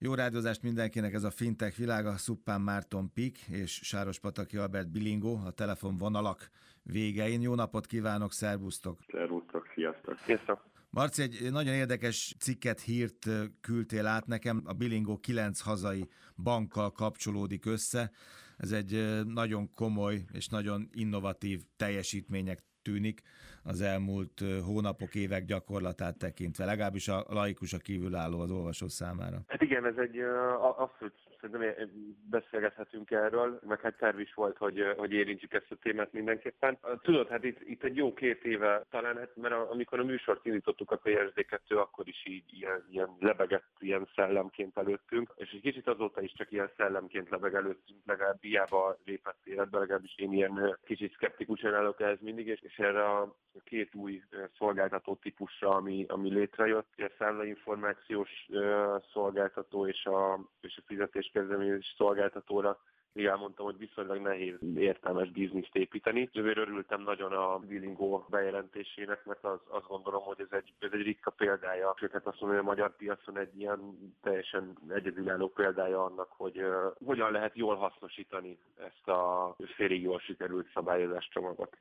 Jó rádiózást mindenkinek, ez a fintech világa, Szuppán Márton Pik és Sáros Pataki Albert Bilingo, a telefonvonalak végein. Jó napot kívánok, szervusztok! Szervusztok, sziasztok! Sziasztok! Marci, egy nagyon érdekes cikket, hírt küldtél át nekem, a Bilingo 9 hazai bankkal kapcsolódik össze. Ez egy nagyon komoly és nagyon innovatív teljesítmények tűnik az elmúlt hónapok, évek gyakorlatát tekintve, legalábbis a laikus a kívülálló az olvasó számára. Hát igen, ez egy abszolút szerintem beszélgethetünk erről, meg hát terv is volt, hogy, hogy érintsük ezt a témát mindenképpen. Tudod, hát itt, itt egy jó két éve talán, hát, mert amikor a műsort indítottuk a PSD2, akkor is így ilyen, ilyen lebegett, ilyen szellemként előttünk, és egy kicsit azóta is csak ilyen szellemként lebeg előttünk, legalább hiába lépett életbe, legalábbis én ilyen kicsit szkeptikusan állok ehhez mindig, és, és erre a két új szolgáltató típusra, ami, ami létrejött, a számlainformációs szolgáltató és a, és a fizetéskezdeményezés szolgáltatóra még elmondtam, hogy viszonylag nehéz értelmes bizniszt építeni. Ezért örültem nagyon a Billingo bejelentésének, mert az, azt gondolom, hogy ez egy, ez egy ritka példája, sőt, hát azt mondom, hogy a magyar piacon egy ilyen teljesen egyedülálló példája annak, hogy uh, hogyan lehet jól hasznosítani ezt a félig jól sikerült szabályozás csomagot.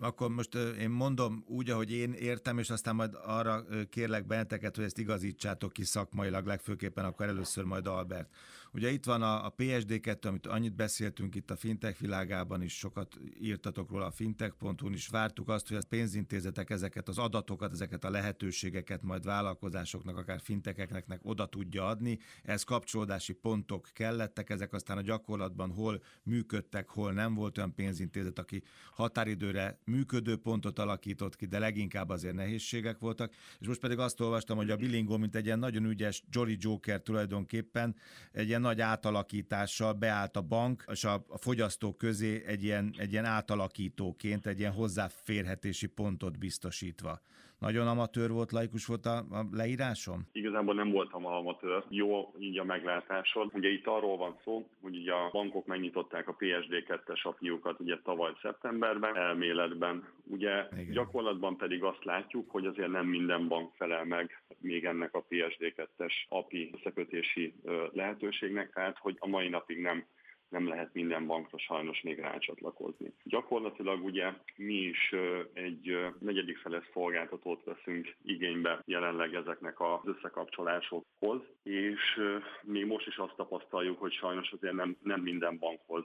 Akkor most uh, én mondom úgy, ahogy én értem, és aztán majd arra kérlek benneteket, hogy ezt igazítsátok ki szakmailag, legfőképpen akkor először majd Albert. Ugye itt van a, a PSD2, amit annyit beszéltünk itt a fintech világában is, sokat írtatok róla a fintech.hu-n is, vártuk azt, hogy a pénzintézetek ezeket az adatokat, ezeket a lehetőségeket majd vállalkozásoknak, akár fintekeknek oda tudja adni. Ez kapcsolódási pontok kellettek, ezek aztán a gyakorlatban hol működtek, hol nem volt olyan pénzintézet, aki határidőre működő pontot alakított ki, de leginkább azért nehézségek voltak. És most pedig azt olvastam, hogy a Bilingo, mint egy ilyen nagyon ügyes Jolly Joker tulajdonképpen egy ilyen nagy átalakítással beállt a bank és a, a fogyasztók közé egy ilyen, egy ilyen átalakítóként, egy ilyen hozzáférhetési pontot biztosítva. Nagyon amatőr volt, laikus volt a, a leírásom? Igazából nem voltam amatőr. Jó így a meglátásod. Ugye itt arról van szó, hogy ugye a bankok megnyitották a PSD2-es apniukat ugye tavaly szeptemberben, elméletben. Ugye Igen. gyakorlatban pedig azt látjuk, hogy azért nem minden bank felel meg még ennek a PSD2-es API összekötési lehetőségnek, tehát hogy a mai napig nem nem lehet minden bankra sajnos még rácsatlakozni. Gyakorlatilag ugye mi is egy negyedik feles szolgáltatót veszünk igénybe jelenleg ezeknek az összekapcsolásokhoz, és még most is azt tapasztaljuk, hogy sajnos azért nem, nem minden bankhoz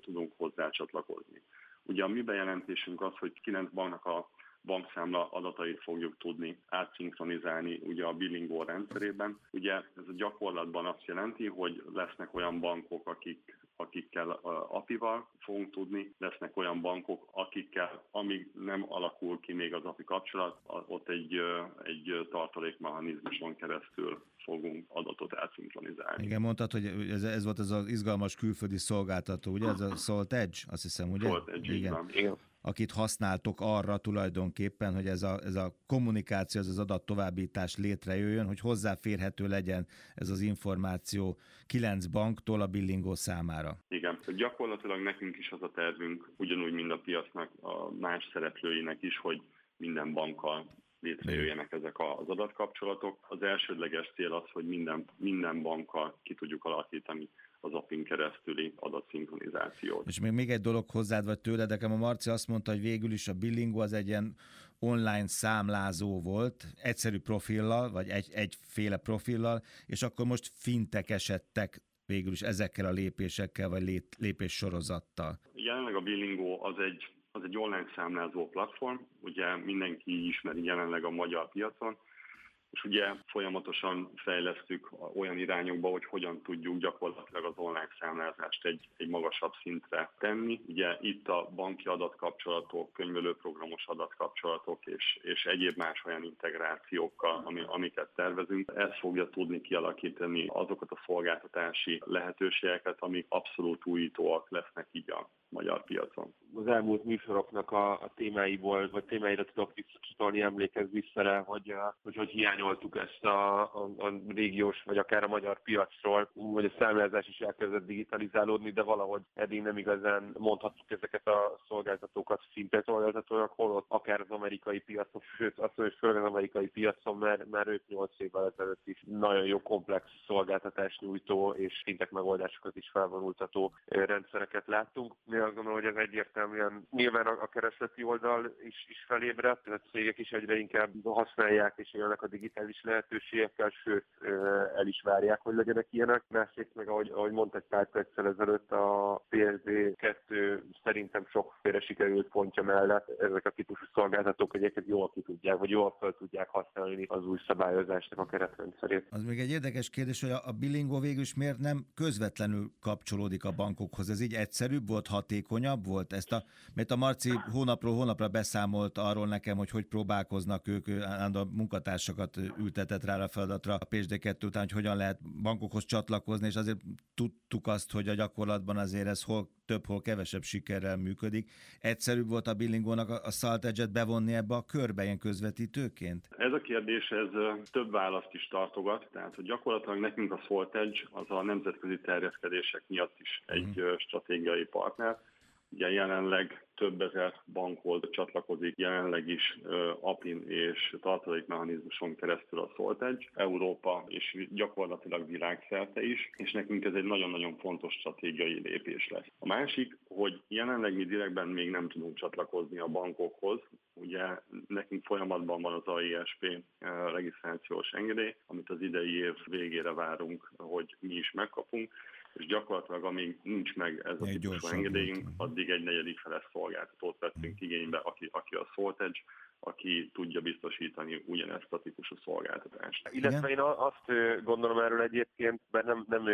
tudunk hozzá csatlakozni. Ugye a mi bejelentésünk az, hogy kilenc banknak a bankszámla adatait fogjuk tudni átszinkronizálni ugye a Billingo rendszerében. Ugye ez a gyakorlatban azt jelenti, hogy lesznek olyan bankok, akik, akikkel API-val fogunk tudni, lesznek olyan bankok, akikkel, amíg nem alakul ki még az API kapcsolat, ott egy, egy tartalékmechanizmuson keresztül fogunk adatot átszinkronizálni. Igen, mondtad, hogy ez, ez volt az az izgalmas külföldi szolgáltató, ugye? Ez a Salt Edge, azt hiszem, ugye? Salt Edge, igen. igen akit használtok arra tulajdonképpen, hogy ez a, ez a kommunikáció, ez az adat továbbítás létrejöjjön, hogy hozzáférhető legyen ez az információ kilenc banktól a billingó számára. Igen, gyakorlatilag nekünk is az a tervünk, ugyanúgy, mint a piacnak, a más szereplőinek is, hogy minden bankkal létrejöjjenek ezek az adatkapcsolatok. Az elsődleges cél az, hogy minden, minden bankkal ki tudjuk alakítani az APIN keresztüli adatszinkronizációt. És még, még egy dolog hozzád vagy tőled, nekem a Marci azt mondta, hogy végül is a Billingo az egy ilyen online számlázó volt, egyszerű profillal, vagy egy, egyféle profillal, és akkor most fintek esettek végül is ezekkel a lépésekkel, vagy lép, lépés sorozattal. Jelenleg a Billingo az egy, az egy online számlázó platform, ugye mindenki ismeri jelenleg a magyar piacon, és ugye folyamatosan fejlesztük olyan irányokba, hogy hogyan tudjuk gyakorlatilag az online számlázást egy, egy magasabb szintre tenni. Ugye itt a banki adatkapcsolatok, könyvelőprogramos adatkapcsolatok és, és egyéb más olyan integrációkkal, ami, amiket tervezünk, ez fogja tudni kialakítani azokat a szolgáltatási lehetőségeket, amik abszolút újítóak lesznek így a magyar piacon. Az elmúlt műsoroknak a, a témáiból, vagy témáira tudok visszacsatolni, emlékezz vissza rá, hogy, hogy hogy hiányoltuk ezt a, a, a régiós, vagy akár a magyar piacról, vagy a számlázás is elkezdett digitalizálódni, de valahogy eddig nem igazán mondhatjuk ezeket a szolgáltatókat szinte szolgáltatónak, holott akár az amerikai piacon, sőt azt mondom, hogy az amerikai piacon, mert már 5-8 évvel ezelőtt is nagyon jó komplex szolgáltatás nyújtó és fintek megoldásokat is felvonultató rendszereket láttunk. Mi azt gondolom, hogy ez egyértelműen nyilván a, keresleti oldal is, is felébredt, a cégek is egyre inkább használják és élnek a digitális lehetőségekkel, sőt el is várják, hogy legyenek ilyenek. Másrészt meg, ahogy, ahogy mondta egy pár perccel ezelőtt, a PSD 2 szerintem sokféle sikerült pontja mellett ezek a típusú szolgáltatók egyébként jól ki tudják, vagy jól fel tudják használni az új szabályozásnak a keretrendszerét. Az még egy érdekes kérdés, hogy a bilingo végül is miért nem közvetlenül kapcsolódik a bankokhoz. Ez így egyszerűbb volt, hatékonyabb volt? Ezt a, mert a Marci hónapról hónapra beszámolt arról nekem, hogy hogy próbálkoznak ők, a munkatársakat ültetett rá a feladatra a PSD2 után, hogy hogyan lehet bankokhoz csatlakozni, és azért tudtuk azt, hogy a gyakorlatban azért ez hol több, hol kevesebb sikerrel működik. Egyszerűbb volt a Billingónak a Salt Edge-et bevonni ebbe a körbe ilyen közvetítőként? Ez a kérdés, ez több választ is tartogat, tehát hogy gyakorlatilag nekünk a Salt Edge az a nemzetközi terjeszkedések miatt is egy uh-huh. stratégiai partner. Ugye jelenleg több ezer bankhoz csatlakozik jelenleg is APIN és tartalékmechanizmuson keresztül a Soltedge, Európa és gyakorlatilag világszerte is, és nekünk ez egy nagyon-nagyon fontos stratégiai lépés lesz. A másik, hogy jelenleg mi direktben még nem tudunk csatlakozni a bankokhoz, ugye nekünk folyamatban van az AISP regisztrációs engedély, amit az idei év végére várunk, hogy mi is megkapunk, és gyakorlatilag amíg nincs meg ez a típusú engedélyünk, addig egy negyedik feles szolgáltatót vettünk igénybe, aki, aki a Soltedge, aki tudja biztosítani ugyanezt a típusú szolgáltatást. Illetve én azt gondolom erről egyébként, mert nem, nem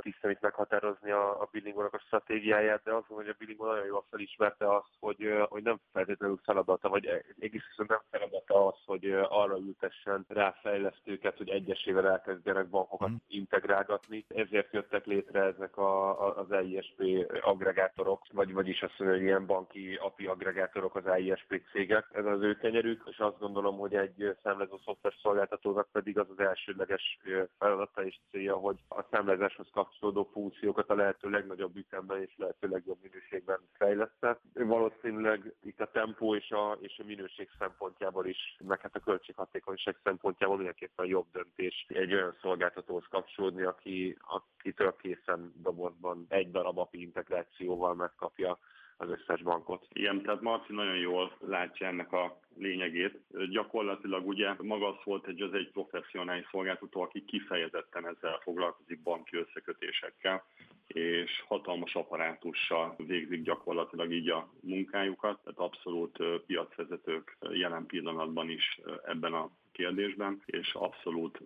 tisztem itt meghatározni a, a Billingónak a stratégiáját, de azt gondolom, hogy a Billingó nagyon jól felismerte azt, hogy, hogy nem feltétlenül feladata, vagy egész nem feladata az, hogy arra ültessen rá fejlesztőket, hogy egyesével elkezdjenek bankokat mm. integrálgatni. Ezért jöttek létre ezek a, a, az EISP agregátorok, vagy vagyis azt mondja, hogy ilyen banki API agregátorok az EISP cégek. Ez az ő tenyerük, és azt gondolom, hogy egy számlázó szoftver szolgáltatónak pedig az az elsődleges feladata és célja, hogy a számlázáshoz kapcsolódó funkciókat a lehető legnagyobb ütemben és lehető legjobb minőségben fejleszte. Valószínűleg itt a tempó és a, és a minőség szempontjából is, meg hát a költséghatékonyság szempontjából mindenképpen jobb döntés egy olyan szolgáltatóhoz kapcsolódni, aki, akitől készen dobozban egy darab API integrációval megkapja az összes bankot. Igen, tehát Marci nagyon jól látja ennek a lényegét. Gyakorlatilag ugye maga volt egy, az egy professzionális szolgáltató, aki kifejezetten ezzel foglalkozik banki összekötésekkel, és hatalmas apparátussal végzik gyakorlatilag így a munkájukat, tehát abszolút piacvezetők jelen pillanatban is ebben a kérdésben, és abszolút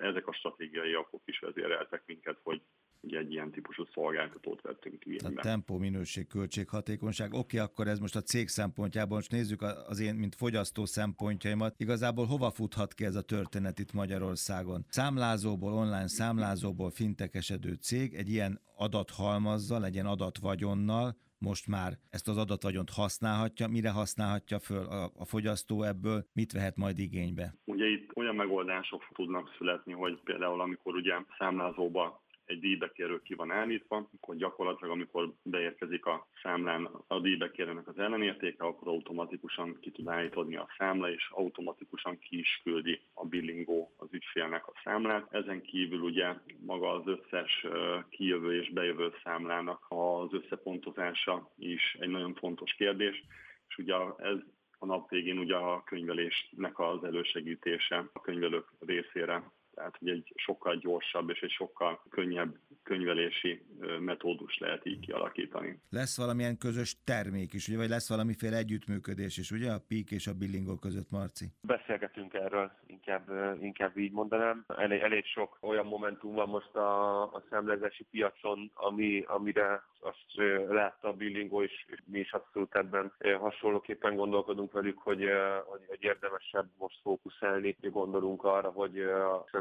ezek a stratégiai okok is vezéreltek minket, hogy ugye egy ilyen típusú szolgáltatót vettünk igénybe. A tempó, minőség, költség, hatékonyság. Oké, akkor ez most a cég szempontjából, most nézzük az én, mint fogyasztó szempontjaimat. Igazából hova futhat ki ez a történet itt Magyarországon? Számlázóból, online számlázóból fintekesedő cég egy ilyen adathalmazzal, egy ilyen adatvagyonnal, most már ezt az adatvagyont használhatja, mire használhatja föl a, a fogyasztó ebből, mit vehet majd igénybe? Ugye itt olyan megoldások tudnak születni, hogy például amikor ugye számlázóba egy díjbekérő ki van állítva, akkor gyakorlatilag amikor beérkezik a számlán a díjbekérőnek az ellenértéke, akkor automatikusan ki tud állítani a számla, és automatikusan ki is küldi a billingó az ügyfélnek a számlát. Ezen kívül ugye maga az összes kijövő és bejövő számlának az összepontozása is egy nagyon fontos kérdés, és ugye ez a nap végén ugye a könyvelésnek az elősegítése a könyvelők részére tehát hogy egy sokkal gyorsabb és egy sokkal könnyebb könyvelési metódus lehet így kialakítani. Lesz valamilyen közös termék is, ugye, vagy lesz valamiféle együttműködés is, ugye a PIK és a Billingo között, Marci? Beszélgetünk erről inkább, inkább így mondanám. Elég, elég sok olyan momentum van most a, a szemlezési piacon, ami, amire azt látta a Billingó, és mi is abszolút ebben hasonlóképpen gondolkodunk velük, hogy, hogy, érdemesebb most fókuszálni. Gondolunk arra, hogy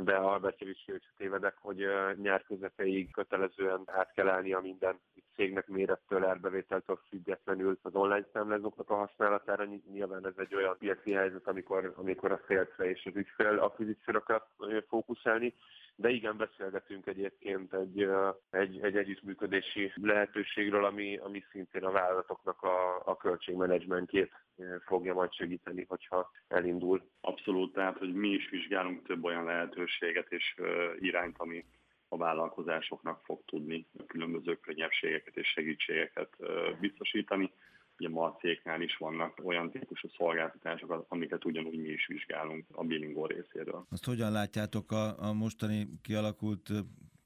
de Albert is tévedek, hogy nyár közepeig kötelezően át kell állnia minden cégnek mérettől, árbevételtől függetlenül az online számlázóknak a használatára. Nyilván ez egy olyan piaci helyzet, amikor, amikor a szélcre és az ügyfél akvizícióra fókuszálni, de igen, beszélgetünk egyébként egy, egy, egy együttműködési lehetőségről, ami, ami szintén a vállalatoknak a, a költségmenedzsmentjét fogja majd segíteni, hogyha elindul. Abszolút, tehát hogy mi is vizsgálunk több olyan lehetőséget és irányt, ami a vállalkozásoknak fog tudni különböző könnyebbségeket és segítségeket biztosítani. Ugye ma a cégnél is vannak olyan típusú szolgáltatások, amiket ugyanúgy mi is vizsgálunk a Billingo részéről. Azt hogyan látjátok a, a mostani kialakult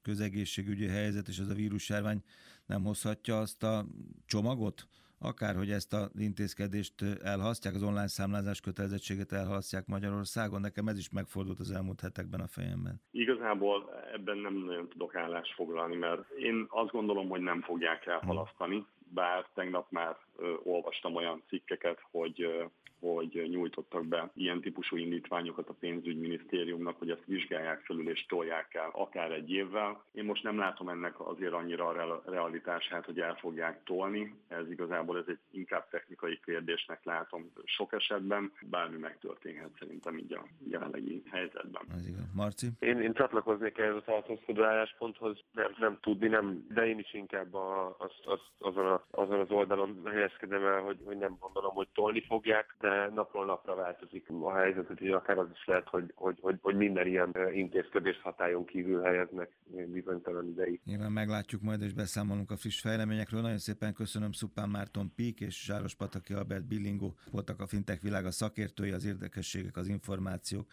közegészségügyi helyzet és ez a vírusjárvány nem hozhatja azt a csomagot, akár hogy ezt az intézkedést elhasztják, az online számlázás kötelezettséget elhasztják Magyarországon. Nekem ez is megfordult az elmúlt hetekben a fejemben. Igazából ebben nem nagyon tudok állást foglalni, mert én azt gondolom, hogy nem fogják elhalasztani, bár tegnap már olvastam olyan cikkeket, hogy hogy nyújtottak be ilyen típusú indítványokat a pénzügyminisztériumnak, hogy ezt vizsgálják felül és tolják el akár egy évvel. Én most nem látom ennek azért annyira a realitását, hogy el fogják tolni. Ez igazából ez egy inkább technikai kérdésnek látom sok esetben. Bármi megtörténhet szerintem így a jelenlegi helyzetben. Ez igaz. Marci? Én, én csatlakoznék ehhez a tartózkodó állásponthoz, nem, nem tudni, nem, de én is inkább a, az, az, azon, a, azon az oldalon helyezkedem el, hogy, hogy nem gondolom, hogy tolni fogják, de napról napra változik a helyzet, hogy akár az is lehet, hogy, hogy, hogy, hogy minden ilyen intézkedés hatályon kívül helyeznek bizonytalan ideig. Nyilván meglátjuk majd, és beszámolunk a friss fejleményekről. Nagyon szépen köszönöm Szupán Márton Pík és Zsáros Pataki Albert Billingó voltak a Fintech világa szakértői, az érdekességek, az információk,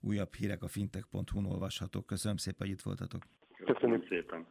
újabb hírek a fintech.hu-n olvashatók. Köszönöm szépen, hogy itt voltatok. Köszönöm szépen.